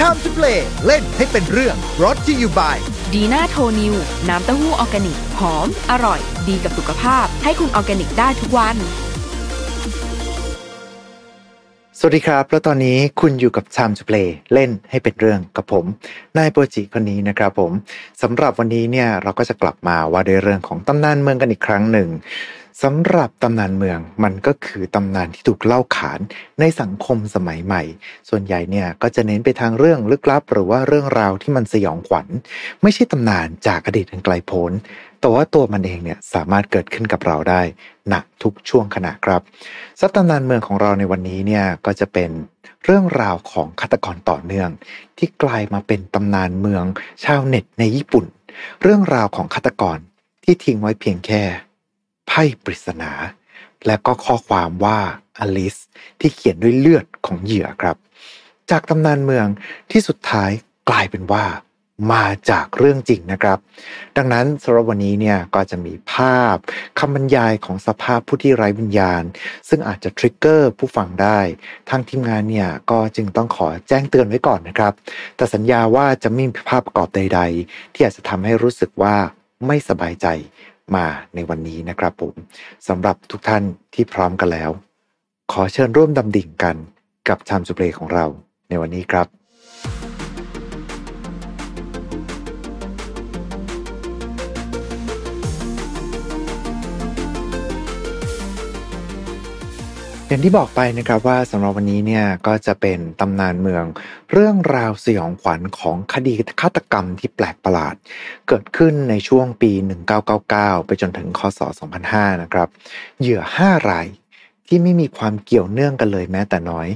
Time to play เล่นให้เป็นเรื่อง brought to you by ดีน่าโทนิวน้ำเต้าหู้ออร์แกนิก หอม อร่อย ดีกับสุขภาพ ให้คุณออร์แกนิกได้ทุกวัน สวัสดีครับ แล้วตอนนี้คุณอยู่กับ Time to Play เล่นให้เป็นเรื่องกับผม นายโปรจิคนนี้นะครับผมสำหรับวันนี้เนี่ยเราก็จะกลับมาว่าด้วยเรื่องของตำนานเมืองกันอีกครั้งหนึ่ง สำหรับตำนานเมืองมันก็คือตำนานที่ถูกเล่าขานในสังคมสมัยใหม่ ส่วนใหญ่เนี่ยก็จะเน้นไปทางเรื่องลึกลับ หรือว่าเรื่องราวที่มันสยองขวัญ ไม่ใช่ตำนานจากอดีตอันไกลโพ้นแต่ว่าตัวมันเองเนี่ยสามารถเกิดขึ้นกับเราได้ณทุกช่วงขณะครับซับตำนานเมืองของเราในวันนี้เนี่ยก็จะเป็นเรื่องราวของฆาตกรต่อเนื่อง ที่กลายมาเป็นตำนานเมืองชาวเน็ตในญี่ปุ่น เรื่องราวของฆาตกรที่ทิ้งไว้เพียงแค่ ไพ่ปริศนา และก็ข้อความว่าอลิสที่เขียนด้วยเลือดของเหยื่อครับ จากตำนานเมืองที่สุดท้ายกลายเป็นว่ามาจากเรื่องจริงนะครับ ดังนั้นสำหรับวันนี้เนี่ยก็จะมีภาพคำบรรยายของสภาพผู้ที่ไร้วิญญาณ ซึ่งอาจจะทริกเกอร์ผู้ฟังได้ ทางทีมงานเนี่ยก็จึงต้องขอแจ้งเตือนไว้ก่อนนะครับ แต่สัญญาว่าจะไม่มีภาพประกอบใด ๆ ที่อาจจะทำให้รู้สึกว่าไม่สบายใจ มาในวันนี้นะครับผมสำหรับทุกท่านที่พร้อมกันแล้ว ขอเชิญร่วมดำดิ่งกันกับชามสุเปรของเราในวันนี้ครับ อย่างที่บอกไปนะครับว่าสำหรับวันนี้เนี่ยก็จะเป็นตำนานเมือง เรื่องราวสยองขวัญของคดีฆาตกรรมที่แปลกประหลาด เกิดขึ้นในช่วงปี 1999 ไปจนถึงคศ 2005 นะครับ เหยื่อ 5 รายที่ไม่มีความเกี่ยวเนื่องกันเลยแม้แต่น้อย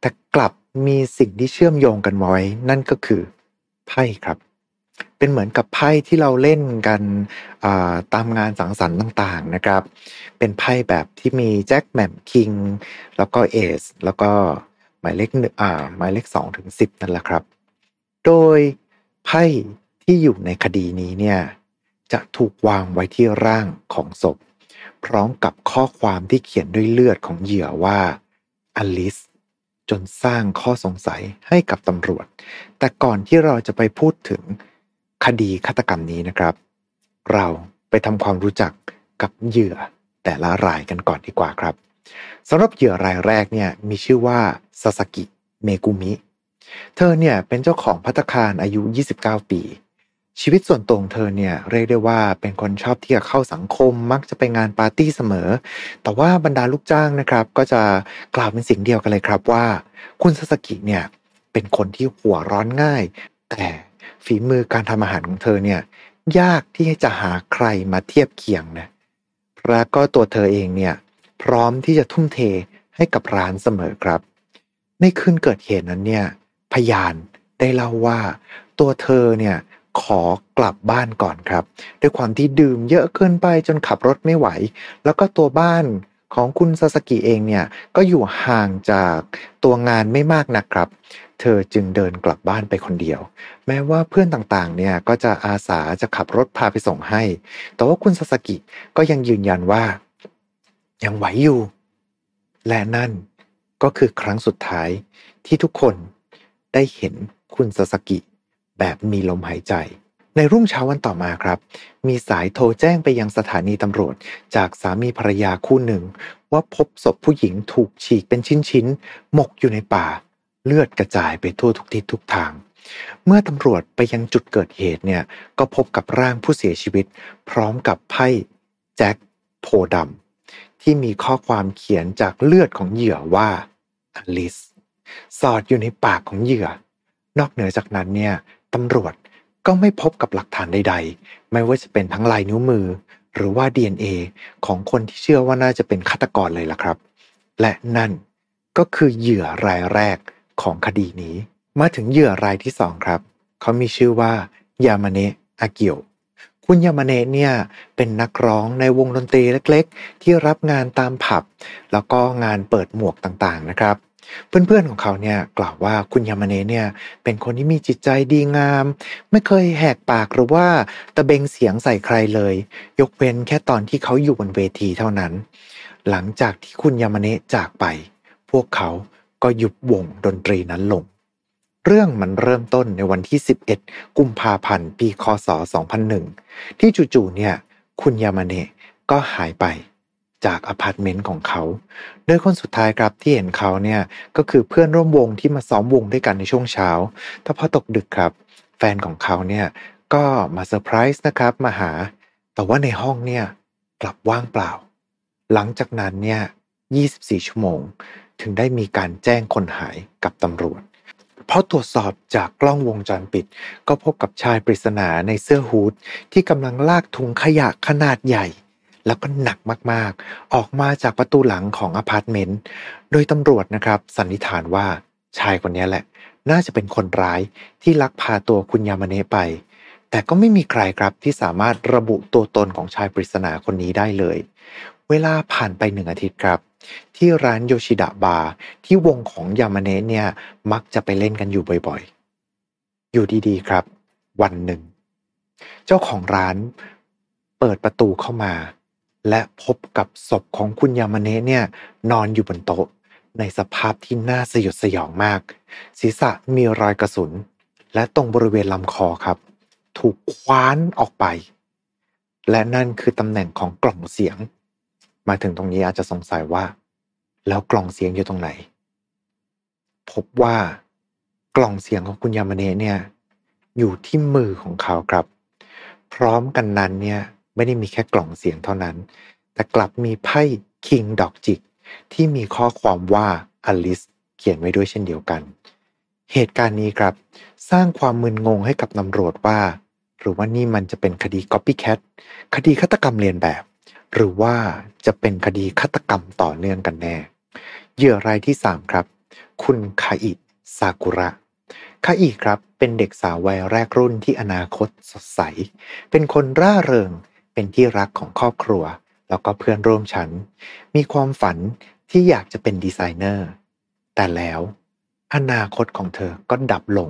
แต่กลับมีสิ่งที่เชื่อมโยงกันไว้ นั่นก็คือไพ่ครับ เป็นเหมือนกับไพ่ที่เราเล่นกันตามงานสังสรรค์ต่างๆนะครับ เป็นไพ่แบบที่มีแจ็คแมมคิงแล้วก็เอสแล้วก็หมายเลขหนึ่งอ่าหมายเลขสองถึงสิบนั่นแหละครับ โดยไพ่ที่อยู่ในคดีนี้เนี่ยจะถูกวางไว้ที่ร่างของศพ พร้อมกับข้อความที่เขียนด้วยเลือดของเหยื่อว่าอลิสจนสร้างข้อสงสัยให้กับตำรวจ แต่ก่อนที่เราจะไปพูดถึง คดีฆาตกรรมนี้นะครับ เราไปทำความรู้จักกับเหยื่อแต่ละรายกันก่อนดีกว่าครับสำหรับเหยื่อรายแรกเนี่ยมีชื่อว่าซาสกิเมกุมิ เธอเนี่ยเป็นเจ้าของพัตคารอายุ 29 ปี ชีวิตส่วนตัวของเธอเนี่ยเรียกได้ว่าเป็นคนชอบที่จะเข้าสังคมมักจะไปงานปาร์ตี้เสมอ แต่ว่าบรรดาลูกจ้างนะครับ ก็จะกล่าวเป็นสิ่งเดียวกันเลยครับว่า คุณซาสกิเนี่ยเป็นคนที่หัวร้อนง่าย แต่ ฝีมือการทำอาหารของเธอเนี่ย ยากที่จะหาใครมาเทียบเคียงนะและก็ตัวเธอเองเนี่ย พร้อมที่จะทุ่มเทให้กับร้านเสมอครับ ในคืนเกิดเหตุนั้นเนี่ย พยานได้เล่าว่า ตัวเธอเนี่ยขอกลับบ้านก่อนครับ ด้วยความที่ดื่มเยอะเกินไปจนขับรถไม่ไหว แล้วก็ตัวบ้านของคุณซาสกิเองเนี่ย ก็อยู่ห่างจากตัวงานไม่มากนะครับ เธอจึงเดินกลับบ้านไปคนเดียว แม้ว่าเพื่อนต่างๆ เนี่ยก็จะอาสาจะขับรถพาไปส่งให้ แต่ว่าคุณซาสกิก็ยังยืนยันว่า ยังไหวอยู่ และนั่นก็คือครั้งสุดท้ายที่ทุกคนได้เห็นคุณซาสกิ แบบมีลมหายใจ ในรุ่งเช้าวันต่อมาครับ มีสายโทรแจ้งไปยังสถานีตำรวจ จากสามีภรรยาคู่หนึ่ง ว่าพบศพผู้หญิงถูกฉีกเป็นชิ้นๆหมกอยู่ในป่า เลือดกระจายไปทั่วทุกทิศทุกทาง เมื่อตำรวจไปยังจุดเกิดเหตุเนี่ยก็พบกับร่างผู้เสียชีวิต พร้อมกับไพ่แจ็คโพดำที่มีข้อความเขียนจากเลือดของเหยื่อว่าอลิสสอดอยู่ในปากของเหยื่อ นอกเหนือจากนั้นเนี่ยตำรวจก็ไม่พบกับหลักฐานใด ๆ ไม่ว่าจะเป็นทั้งลายนิ้วมือ หรือว่า DNA ของคนที่เชื่อว่าน่าจะเป็นฆาตกรเลยล่ะครับ และนั่นก็คือเหยื่อรายแรก ของคดีนี้ มาถึงเหยื่อรายที่สองครับ เขามีชื่อว่ายามาเนะอากิยวคุณยามาเนะเนี่ยเป็นนักร้องในวงดนตรีเล็กๆ ที่รับงานตามผับ แล้วก็งานเปิดหมวกต่างๆนะครับ เพื่อนๆของเขาเนี่ยกล่าวว่าคุณยามาเนะเนี่ยเป็นคนที่มีจิตใจดีงาม ไม่เคยแหกปากหรือว่าตะเบงเสียงใส่ใครเลย ยกเว้นแค่ตอนที่เขาอยู่บนเวทีเท่านั้น หลังจากที่คุณยามาเนะจากไป พวกเขา ก็หยุดวงดนตรีนั้นลง เรื่องมันเริ่มต้นในวันที่ 11 กุมภาพันธ์ ปี คศ 2001 ที่จู่ๆ เนี่ย คุณยามาเนะก็หายไปจากอพาร์ตเมนต์ของเขา โดยคนสุดท้ายครับที่เห็นเขาเนี่ยก็คือเพื่อนร่วมวงที่มาซ้อมวงด้วยกันในช่วงเช้า แต่พอตกดึกครับ แฟนของเขาเนี่ยก็มาเซอร์ไพรส์นะครับมาหา แต่ว่าในห้องเนี่ยกลับว่างเปล่า หลังจากนั้นเนี่ย 24 ชั่วโมง ถึงได้มีการแจ้งคนหายกับตำรวจ เพราะตรวจสอบจากกล้องวงจรปิด ก็พบกับชายปริศนาในเสื้อฮูดที่กำลังลากถุงขยะขนาดใหญ่ แล้วก็หนักมากๆ ออกมาจากประตูหลังของอพาร์ตเมนต์ โดยตำรวจนะครับ สันนิษฐานว่าชายคนนี้แหละ น่าจะเป็นคนร้ายที่ลักพาตัวคุณยามาเนะไปแต่ก็ไม่มีใครครับที่สามารถระบุตัวตนของชายปริศนาคนนี้ได้เลย เวลาผ่านไปหนึ่งอาทิตย์ครับ ที่ร้านโยชิดะบาร์ที่วงของยามาเนะเนี่ยมักจะไปเล่นกันอยู่บ่อยๆ อยู่ดีๆครับ วันหนึ่ง เจ้าของร้านเปิดประตูเข้ามา และพบกับศพของคุณยามาเนะเนี่ยนอนอยู่บนโต๊ะ ในสภาพที่น่าสยดสยองมาก ศีรษะมีรอยกระสุน และตรงบริเวณลำคอครับ ถูกคว้านออกไป และนั่นคือตำแหน่งของกล่องเสียง มาถึงตรงนี้อาจจะสงสัยว่า แล้วกล่องเสียงอยู่ตรงไหน พบว่ากล่องเสียงของคุณยามาเนะเนี่ยอยู่ที่มือของเขาครับ พร้อมกันนั้นเนี่ยไม่ได้มีแค่กล่องเสียงเท่านั้น แต่กลับมีไพ่คิงดอกจิกที่มีข้อความว่าอลิสเขียนไว้ด้วยเช่นเดียวกัน เหตุการณ์นี้ครับ สร้างความมึนงงให้กับตำรวจว่า หรือว่านี่มันจะเป็นคดี copycat คดีฆาตกรรมเรียนแบบ หรือว่าจะเป็นคดีฆาตกรรมต่อเนื่องกันแน่ เหยื่อรายที่ 3 ครับ คุณคาอิซากุระคาอิครับ เป็นเด็กสาววัยแรกรุ่นที่อนาคตสดใส เป็นคนร่าเริง เป็นที่รักของครอบครัว แล้วก็เพื่อนร่วมชั้น มีความฝันที่อยากจะเป็นดีไซเนอร์ แต่แล้วอนาคตของเธอก็ดับลง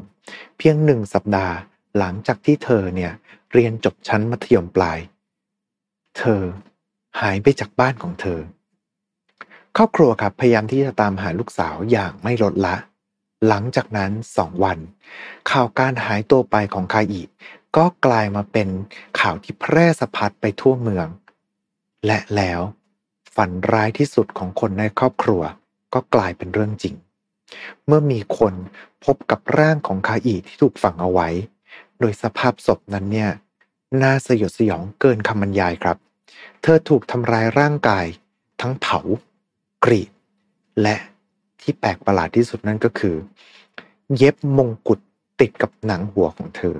เพียงหนึ่งสัปดาห์หลังจากที่เธอเนี่ยเรียนจบชั้นมัธยมปลาย เธอ หายไปจากบ้านของเธอ ครอบครัวครับพยายามที่จะตามหาลูกสาวอย่างไม่ลดละ หลังจากนั้นสองวัน ข่าวการหายตัวไปของคาอิก็กลายมาเป็นข่าวที่แพร่สะพัดไปทั่วเมือง และแล้วฝันร้ายที่สุดของคนในครอบครัวก็กลายเป็นเรื่องจริง เมื่อมีคนพบกับร่างของคาอิที่ถูกฝังเอาไว้ โดยสภาพศพนั้นเนี่ยน่าสยดสยองเกินคำบรรยายครับ เธอถูกทำร้ายร่างกาย ทั้งเผา กรีด และที่แปลกประหลาดที่สุดนั่นก็คือ เย็บมงกุฎติดกับหนังหัวของเธอ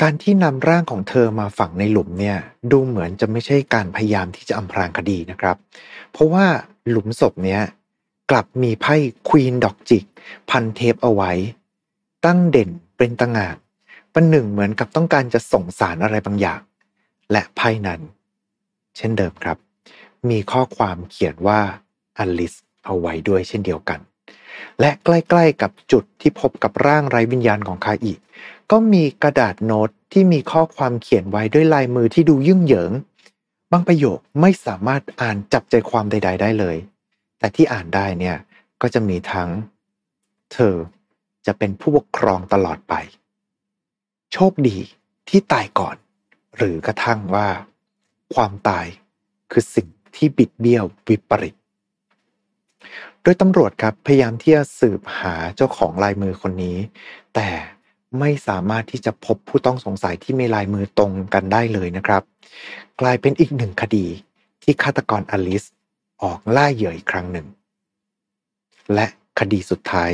การที่นำร่างของเธอมาฝังในหลุมเนี่ยดูเหมือนจะไม่ใช่การพยายามที่จะอำพรางคดีนะครับ เพราะว่าหลุมศพเนี้ยกลับมีไพ่ควีนดอกจิก พันเทปเอาไว้ ตั้งเด่นเป็นตงานประหนึ่งเหมือนกับต้องการจะส่งสารอะไรบางอย่าง และไพ่นั้น เช่นเดิมครับ มีข้อความเขียนว่าอลิสเอาไว้ด้วยเช่นเดียวกัน และใกล้ๆกับจุดที่พบกับร่างไร้วิญญาณของคาอิก็มีกระดาษโน้ตที่มีข้อความเขียนไว้ด้วยลายมือที่ดูยุ่งเหยิง บางประโยคไม่สามารถอ่านจับใจความใด ๆ ได้เลย แต่ที่อ่านได้เนี่ยก็จะมีทั้ง เธอจะเป็นผู้ปกครองตลอดไป โชคดีที่ตายก่อน หรือกระทั่งว่า ความตายคือสิ่งที่บิดเบี้ยววิปริต โดยตำรวจครับพยายามที่จะสืบหาเจ้าของลายมือคนนี้ แต่ไม่สามารถที่จะพบผู้ต้องสงสัยที่มีลายมือตรงกันได้เลยนะครับ กลายเป็นอีกหนึ่งคดีที่ฆาตกรอลิสออกล่าเหยื่ออีกครั้งหนึ่ง และคดีสุดท้าย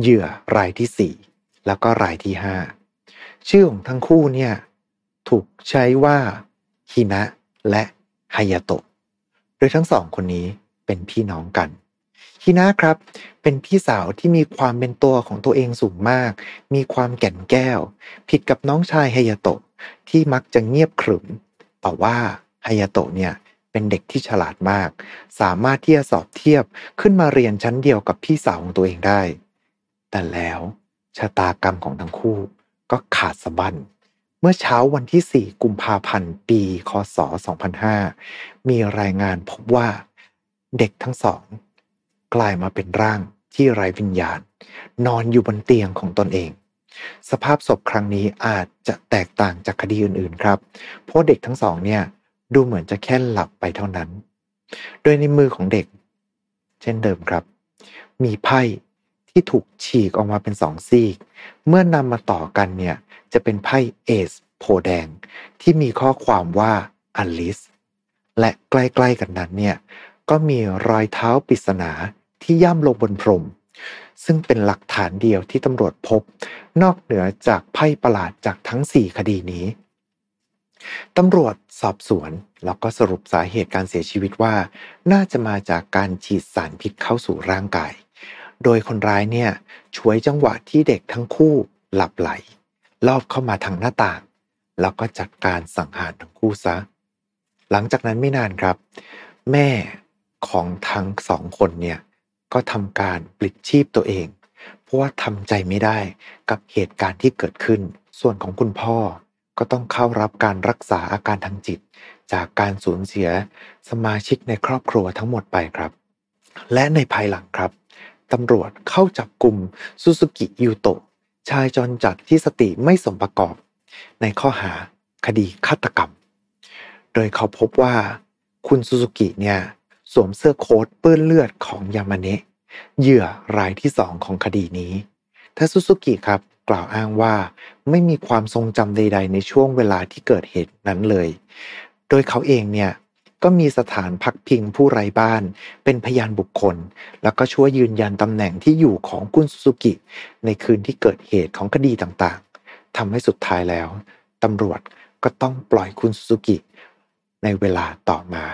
เหยื่อรายที่สี่แล้วก็รายที่ห้าชื่อของทั้งคู่เนี่ย ถูกใช้ว่าฮินะและฮายาโตะโดยทั้งสองคนนี้เป็นพี่น้องกันฮินะครับ เป็นพี่สาวที่มีความเป็นตัวของตัวเองสูงมาก มีความแก่นแก้ว ผิดกับน้องชายฮายาโตะที่มักจะเงียบขรึมแต่ว่าฮายาโตะเนี่ยเป็นเด็กที่ฉลาดมาก สามารถที่จะสอบเทียบขึ้นมาเรียนชั้นเดียวกับพี่สาวของตัวเองได้ แต่แล้วชะตากรรมของทั้งคู่ก็ขาดสะบั้น มื่อเช้าวันที่ 4 กุมภาพันธ์ ปี คศ 2005 มีรายงานพบว่าเด็กทั้งสอง กลายมาเป็นร่างที่ไร้วิญญาณ นอนอยู่บนเตียงของตนเอง สภาพศพครั้งนี้อาจจะแตกต่างจากคดีอื่นๆครับ เพราะเด็กทั้งสองเนี่ยดูเหมือนจะแค่หลับไปเท่านั้น โดยในมือของเด็ก เช่นเดิมครับ มีไพ่ที่ถูกฉีกออกมาเป็นสองซีก เมื่อนำมาต่อกันเนี่ย จะเป็นไพ่เอสโพแดง ที่มีข้อความว่าอลิสและใกล้ๆกันนั้นเนี่ยก็มีรอยเท้าปริศนาที่ย่ำลงบนพรม ซึ่งเป็นหลักฐานเดียวที่ตำรวจพบ นอกเหนือจากไพ่ประหลาดจากทั้ง 4 คดีนี้ตำรวจสอบสวน แล้วก็สรุปสาเหตุการเสียชีวิตว่า น่าจะมาจากการฉีดสารพิษเข้าสู่ร่างกาย โดยคนร้ายเนี่ยช่วยจังหวะที่เด็กทั้งคู่หลับไหล ลอบเข้ามาทางหน้าต่าง แล้วก็จัดการสังหารทั้งคู่ซะ หลังจากนั้นไม่นานครับ แม่ของทั้งสองคนเนี่ยก็ทำการปลิดชีพตัวเอง เพราะว่าทำใจไม่ได้กับเหตุการณ์ที่เกิดขึ้น ส่วนของคุณพ่อก็ต้องเข้ารับการรักษาอาการทางจิต จากการสูญเสียสมาชิกในครอบครัวทั้งหมดไปครับ และในภายหลังครับตำรวจเข้าจับกลุ่มซูซูกิยูโตะ ชายจรจัดที่สติไม่สมประกอบ ในข้อหาคดีฆาตกรรม โดยเขาพบว่าคุณซูซูกิเนี่ยสวมเสื้อโค้ทเปื้อนเลือดของยามาเนะเหยื่อรายที่สองของคดีนี้ทว่าซูซูกิครับกล่าวอ้างว่าไม่มีความทรงจำใด ๆ ในช่วงเวลาที่เกิดเหตุนั้นเลย โดยเขาเองเนี่ย ก็มีสถานพักพิงผู้ไร้บ้าน เป็นพยานบุคคล แล้วก็ช่วยยืนยันตำแหน่งที่อยู่ของคุณซูซูกิ ในคืนที่เกิดเหตุของคดีต่างๆทำให้สุดท้ายแล้วตำรวจก็ต้องปล่อยคุณซูซูกิ ในเวลาต่อมา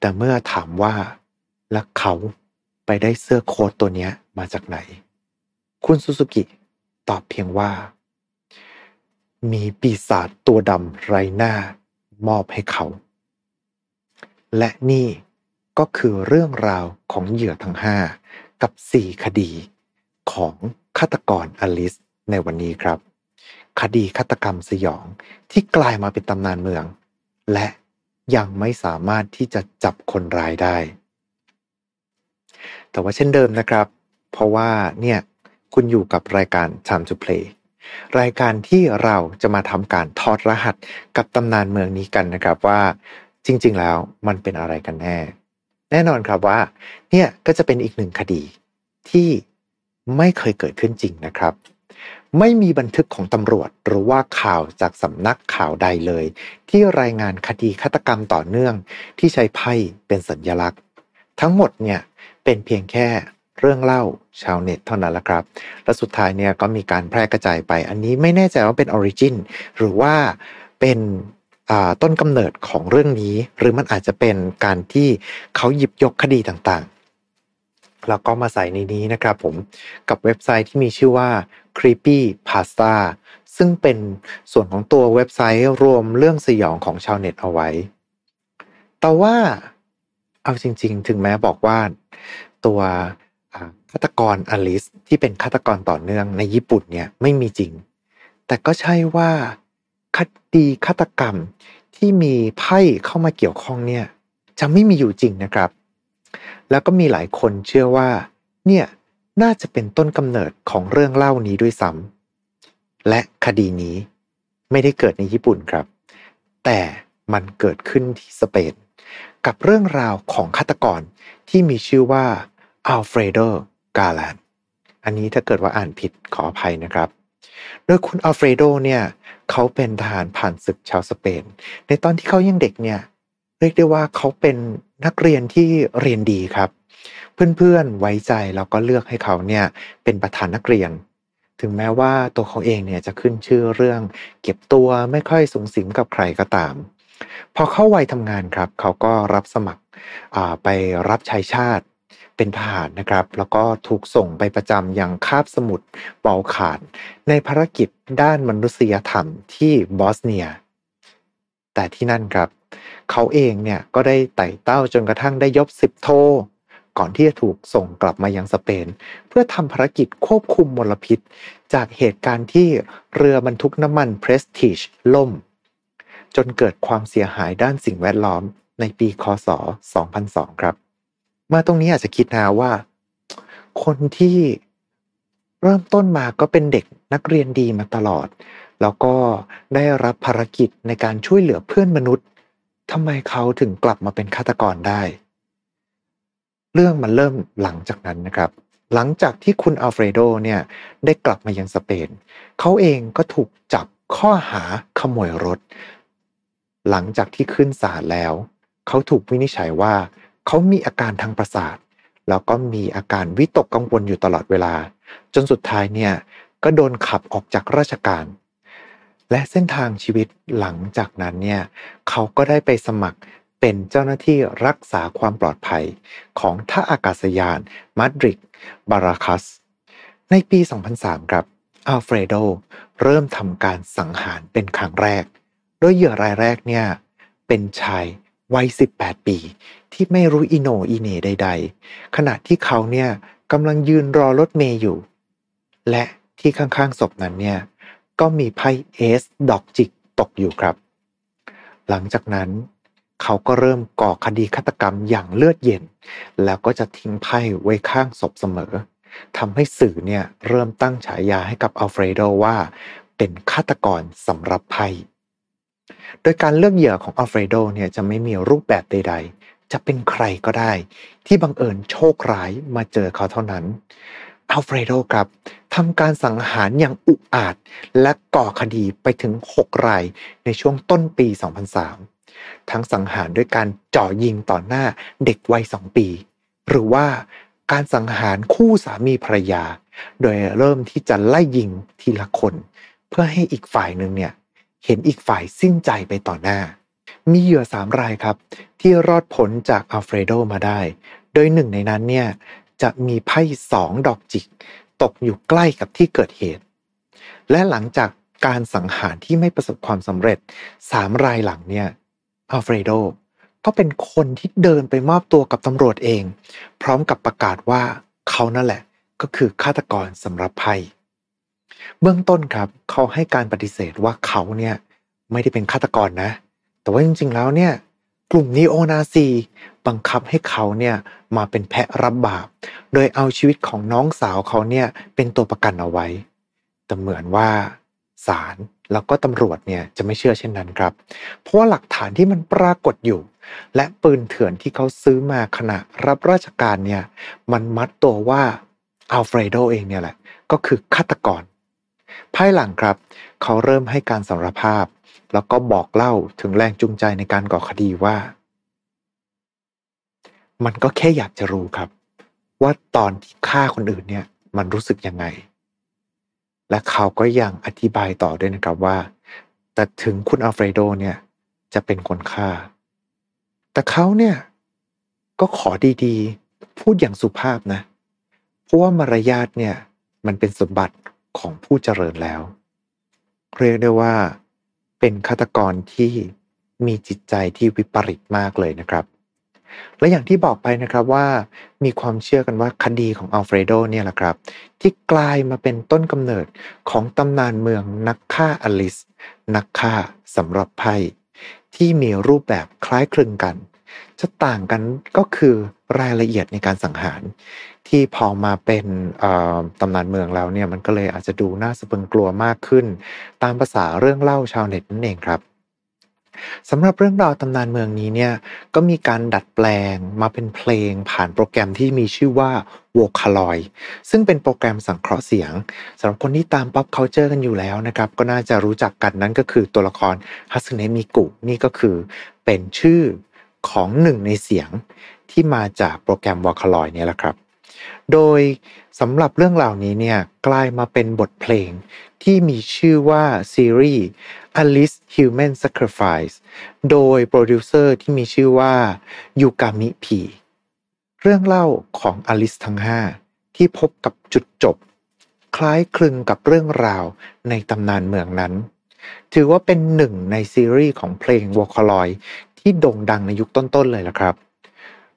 แต่เมื่อถามว่าแล้วเขาไปได้เสื้อโค้ทตัวนี้มาจากไหน คุณซูซูกิตอบเพียงว่า มีปีศาจตัวดำไรหน้ามอบให้เขา และนี่ก็คือเรื่องราวของเหยื่อทั้งห้ากับสี่คดี ของฆาตกรอลิสในวันนี้ครับ คดีฆาตกรรมสยองที่กลายมาเป็นตำนานเมือง และยังไม่สามารถที่จะจับคนร้ายได้ แต่ว่าเช่นเดิมนะครับ เพราะว่าเนี่ยคุณอยู่กับรายการ Time to Play รายการที่เราจะมาทำการทอดรหัสกับตำนานเมืองนี้กันนะครับว่า จริง ๆ แล้วมันเป็นอะไรกันแน่ แน่นอนครับว่า เนี่ยก็จะเป็นอีกหนึ่งคดีที่ไม่เคยเกิดขึ้นจริงนะครับ ไม่มีบันทึกของตำรวจหรือว่าข่าวจากสำนักข่าวใดเลย ที่รายงานคดีฆาตกรรมต่อเนื่องที่ใช้ไพ่เป็นสัญลักษณ์ ทั้งหมดเนี่ยเป็นเพียงแค่เรื่องเล่าชาวเน็ตเท่านั้นแหละครับ และสุดท้ายเนี่ยก็มีการแพร่กระจายไป อันนี้ไม่แน่ใจว่าเป็น originหรือว่าเป็น ต้นกำเนิดของเรื่องนี้ หรือมันอาจจะเป็นการที่เขาหยิบยกคดีต่างๆ แล้วก็มาใส่ในนี้นะครับผมกับเว็บไซต์ที่มีชื่อว่า creepy pasta ซึ่งเป็นส่วนของตัวเว็บไซต์รวมเรื่องสยองของชาวเน็ตเอาไว้ แต่ว่าเอาจริง ๆ ถึงแม้บอกว่าตัวฆาตกรอลิสที่เป็นฆาตกรต่อเนื่องในญี่ปุ่นเนี่ยไม่มีจริง แต่ก็ใช่ว่า คดีฆาตกรรมที่มีไพ่เข้ามาเกี่ยวข้องเนี่ยจะไม่มีอยู่จริงนะครับ แล้วก็มีหลายคนเชื่อว่า เนี่ยน่าจะเป็นต้นกำเนิดของเรื่องเล่านี้ด้วยซ้ำและคดีนี้ไม่ได้เกิดในญี่ปุ่นครับ แต่มันเกิดขึ้นที่สเปนกับเรื่องราวของฆาตกรที่มีชื่อว่าอัลเฟรโดกาแลนอันนี้ถ้าเกิดว่าอ่านผิดขออภัยนะครับ โดยคุณอัลเฟรโดเนี่ยเขาเป็นทหารผ่านศึกชาวสเปน ในตอนที่เขายังเด็กเนี่ยเรียกได้ว่าเขาเป็นนักเรียนที่เรียนดีครับ เพื่อนๆไว้ใจแล้วก็เลือกให้เขาเนี่ยเป็นประธานนักเรียน ถึงแม้ว่าตัวเขาเองเนี่ยจะขึ้นชื่อเรื่อง เก็บตัวไม่ค่อยสูงสิงกับใครก็ตาม พอเข้าวัยทำงานครับ เขาก็รับสมัครไปรับใช้ชาติ เป็นทหารนะครับ แล้วก็ถูกส่งไปประจำยังคาบสมุทรบอลข่าน ในภารกิจด้านมนุษยธรรมที่บอสเนีย แต่ที่นั่นครับ เขาเองเนี่ยก็ได้ไต่เต้าจนกระทั่งได้ยศสิบโท ก่อนที่จะถูกส่งกลับมายังสเปน เพื่อทำภารกิจควบคุมมลพิษ จากเหตุการณ์ที่เรือบรรทุกน้ำมันเพรสติชล่ม จนเกิดความเสียหายด้านสิ่งแวดล้อมในปีคศ 2002 ครับ มาตรงนี้อาจจะคิดนะว่า คนที่เริ่มต้นมาก็เป็นเด็กนักเรียนดีมาตลอด แล้วก็ได้รับภารกิจในการช่วยเหลือเพื่อนมนุษย์ทำไมเขาถึงกลับมาเป็นฆาตกรได้ เรื่องมันเริ่มหลังจากนั้นนะครับ หลังจากที่คุณอัลเฟรโดเนี่ยได้กลับมายังสเปน เขาเองก็ถูกจับข้อหาขโมยรถ หลังจากที่ขึ้นศาลแล้ว เขาถูกวินิจฉัยว่า เขามีอาการทางประสาท แล้วก็มีอาการวิตกกังวลอยู่ตลอดเวลา จนสุดท้ายเนี่ยก็โดนขับออกจากราชการ และเส้นทางชีวิตหลังจากนั้นเนี่ยเขาก็ได้ไปสมัครเป็นเจ้าหน้าที่รักษาความปลอดภัยของท่าอากาศยานมาดริดบาราคัส ในปี 2003 ครับอัลเฟรโดเริ่มทำการสังหารเป็นครั้งแรก โดยเหยื่อรายแรกเนี่ยเป็นชาย วัย 18 ปี ที่ไม่รู้อิโนอิเนใด ๆ ขณะที่เขาเนี่ยกำลังยืนรอรถเมย์อยู่ และที่ข้างๆศพนั้นเนี่ยก็มีไพ่เอสดอกจิกตกอยู่ครับ หลังจากนั้นเขาก็เริ่มก่อคดีฆาตกรรมอย่างเลือดเย็น แล้วก็จะทิ้งไพ่ไว้ข้างศพเสมอทำให้สื่อเนี่ยเริ่มตั้งฉายาให้กับอัลเฟรโดว่า เป็นฆาตกรสำรับไพ่ โดยการเลือกเหยื่อของอัลเฟรโดเนี่ยจะไม่มีรูปแบบใด ๆ จะเป็นใครก็ได้ ที่บังเอิญโชคร้ายมาเจอเขาเท่านั้นอัลเฟรโดครับทำการสังหารอย่างอุกอาจ และก่อคดีไปถึง 6 รายในช่วงต้นปี 2003 ทั้งสังหารด้วยการเจ่อยิงต่อหน้าเด็กวัยสองปี หรือว่าการสังหารคู่สามีภรรยา โดยเริ่มที่จะไล่ยิงทีละคน เพื่อให้อีกฝ่ายหนึ่งเนี่ย เห็นอีกฝ่ายสิ้นใจไปต่อหน้า มีเหยื่อสามรายครับ ที่รอดพ้นจากอัลเฟรโดมาได้ โดยหนึ่งในนั้นเนี่ยจะมีไพ่สองดอกจิก ตกอยู่ใกล้กับที่เกิดเหตุ และหลังจากการสังหารที่ไม่ประสบความสำเร็จสามรายหลังเนี่ยอัลเฟรโดก็เป็นคนที่เดินไปมอบตัวกับตำรวจเอง พร้อมกับประกาศว่าเขานั่นแหละก็คือฆาตกรสำหรับไพ่ เบื้องต้นครับเขาให้การปฏิเสธว่าเขาเนี่ยไม่ได้เป็นฆาตกรนะ แต่ว่าจริงๆแล้วเนี่ยกลุ่มนีโอนาซีบังคับให้เขาเนี่ยมาเป็นแพะรับบาป โดยเอาชีวิตของน้องสาวเขาเนี่ยเป็นตัวประกันเอาไว้ แต่เหมือนว่าศาลแล้วก็ตำรวจเนี่ยจะไม่เชื่อเช่นนั้นครับ เพราะว่าหลักฐานที่มันปรากฏอยู่ และปืนเถื่อนที่เขาซื้อมาขณะรับราชการเนี่ยมันมัดตัวว่าอัลเฟรโดเองเนี่ยแหละก็คือฆาตกร ภายหลังครับ เขาเริ่มให้การสารภาพ แล้วก็บอกเล่าถึงแรงจูงใจในการก่อคดีว่า มันก็แค่อยากจะรู้ครับ ว่าตอนที่ฆ่าคนอื่นเนี่ยมันรู้สึกยังไง และเขาก็ยังอธิบายต่อด้วยนะครับว่า แต่ถึงคุณอัลเฟรโดเนี่ยจะเป็นคนฆ่า แต่เขาเนี่ยก็ขอดีๆ พูดอย่างสุภาพนะ เพราะว่ามารยาทเนี่ยมันเป็นสมบัติ ของผู้เจริญแล้ว เรียกได้ว่า เป็นฆาตกรที่มีจิตใจที่วิปริตมากเลยนะครับ และอย่างที่บอกไปนะครับว่า มีความเชื่อกันว่าคดีของอัลเฟรโดเนี่ยแหละครับ ที่กลายมาเป็นต้นกำเนิดของตำนานเมืองนักฆ่าอลิส นักฆ่าสำหรับไพ่ที่มีรูปแบบคล้ายคลึงกัน จะต่างกันก็คือรายละเอียดในการสังหาร ที่พอมาเป็นตำนานเมืองแล้วเนี่ยมันก็เลยอาจจะดูน่าสะพึงกลัวมากขึ้น ตามภาษาเรื่องเล่าชาวเน็ตนั่นเองครับสำหรับเรื่องราวตำนานเมืองนี้เนี่ยก็มีการดัดแปลงมาเป็นเพลงผ่านโปรแกรมที่มีชื่อว่า Vocaloid ซึ่งเป็นโปรแกรมสังเคราะห์เสียงสำหรับคนที่ตาม pop culture กันอยู่แล้วนะครับ ก็น่าจะรู้จักกันนั่นก็คือตัวละครฮัสเนมิกุนี่ก็คือเป็นชื่อ ของหนึ่งในเสียงที่มาจากโปรแกรม Vocaloid เนี่ยแหละครับ โดยสำหรับเรื่องเหล่านี้เนี่ยกลายมาเป็นบทเพลงที่มีชื่อว่าซีรีส์ Alice Human Sacrifice โดยโปรดิวเซอร์ที่มีชื่อว่ายูกามิพีเรื่องเล่าของอลิสทั้ง 5 ที่พบกับจุดจบ คล้ายคลึงกับเรื่องราวในตำนานเมืองนั้น ถือว่าเป็นหนึ่งในซีรีส์ของเพลง Vocaloid ที่โด่งดังในยุคต้นๆเลยละครับ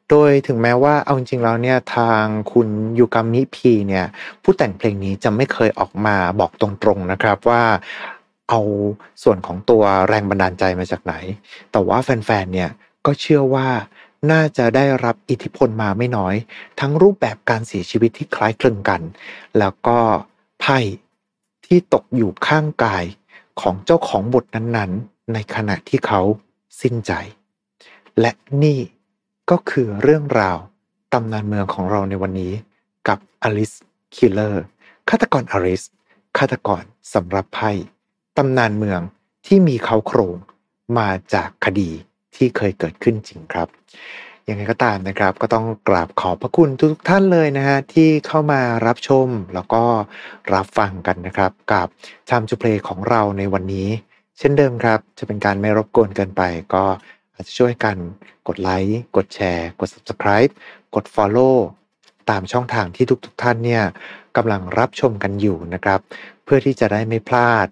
โดยถึงแม้ว่าเอาจริงๆแล้วเนี่ยทางคุณยูกามิพีเนี่ยผู้แต่งเพลงนี้จะไม่เคยออกมาบอกตรงๆนะครับว่าเอาส่วนของตัวแรงบันดาลใจมาจากไหน แต่ว่าแฟนๆเนี่ยก็เชื่อว่าน่าจะได้รับอิทธิพลมาไม่น้อย ทั้งรูปแบบการเสียชีวิตที่คล้ายคลึงกัน แล้วก็ไพ่ที่ตกอยู่ข้างกายของเจ้าของบทนั้นๆ ในขณะที่เขา สิ้นใจ และนี่ก็คือเรื่องราวตำนานเมืองของเราในวันนี้กับ Alice Killer ฆาตกรอลิสฆาตกรสำหรับไพ่ตำนานเมืองที่มีเค้าโครงมาจากคดีที่เคยเกิดขึ้นจริงครับยังไงก็ตามนะครับ ก็ต้องกราบขอบพระคุณทุกท่านเลยนะฮะที่เข้ามารับชมแล้วก็รับฟังกันนะครับ กับชามจูเพลของเราในวันนี้ เช่นเดิมครับ จะเป็นการไม่รบกวนเกินไป ก็อาจจะช่วยกันกดไลค์กดแชร์ กด subscribe กด follow ตามช่องทางที่ทุกๆทท่านเนี่ยกำลังรับชมกันอยู่นะครับ เพื่อที่จะได้ไม่พลาด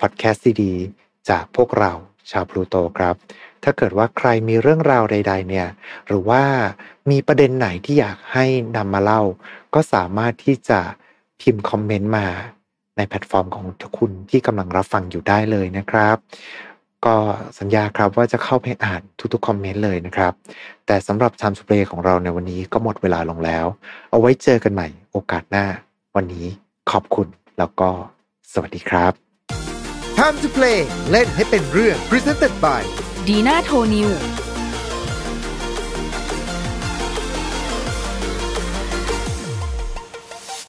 พอดแคสต์ดีๆจากพวกเราชาวพลูโตครับ ถ้าเกิดว่าใครมีเรื่องราวใด ๆ เนี่ย หรือว่ามีประเด็นไหนที่อยากให้นำมาเล่า ก็สามารถที่จะพิมพ์คอมเมนต์มา ในแพลตฟอร์มของทุกคุณที่กำลังรับฟังอยู่ได้เลยนะครับ ก็สัญญาครับว่าจะเข้าไปอ่านทุกๆคอมเมนต์เลยนะครับ แต่สำหรับชามสเปรย์ของเราในวันนี้ก็หมดเวลาลงแล้ว เอาไว้เจอกันใหม่โอกาสหน้า วันนี้ขอบคุณแล้วก็สวัสดีครับ Time to play เล่นให้เป็นเรื่อง Presented by ดีน่าโทนิว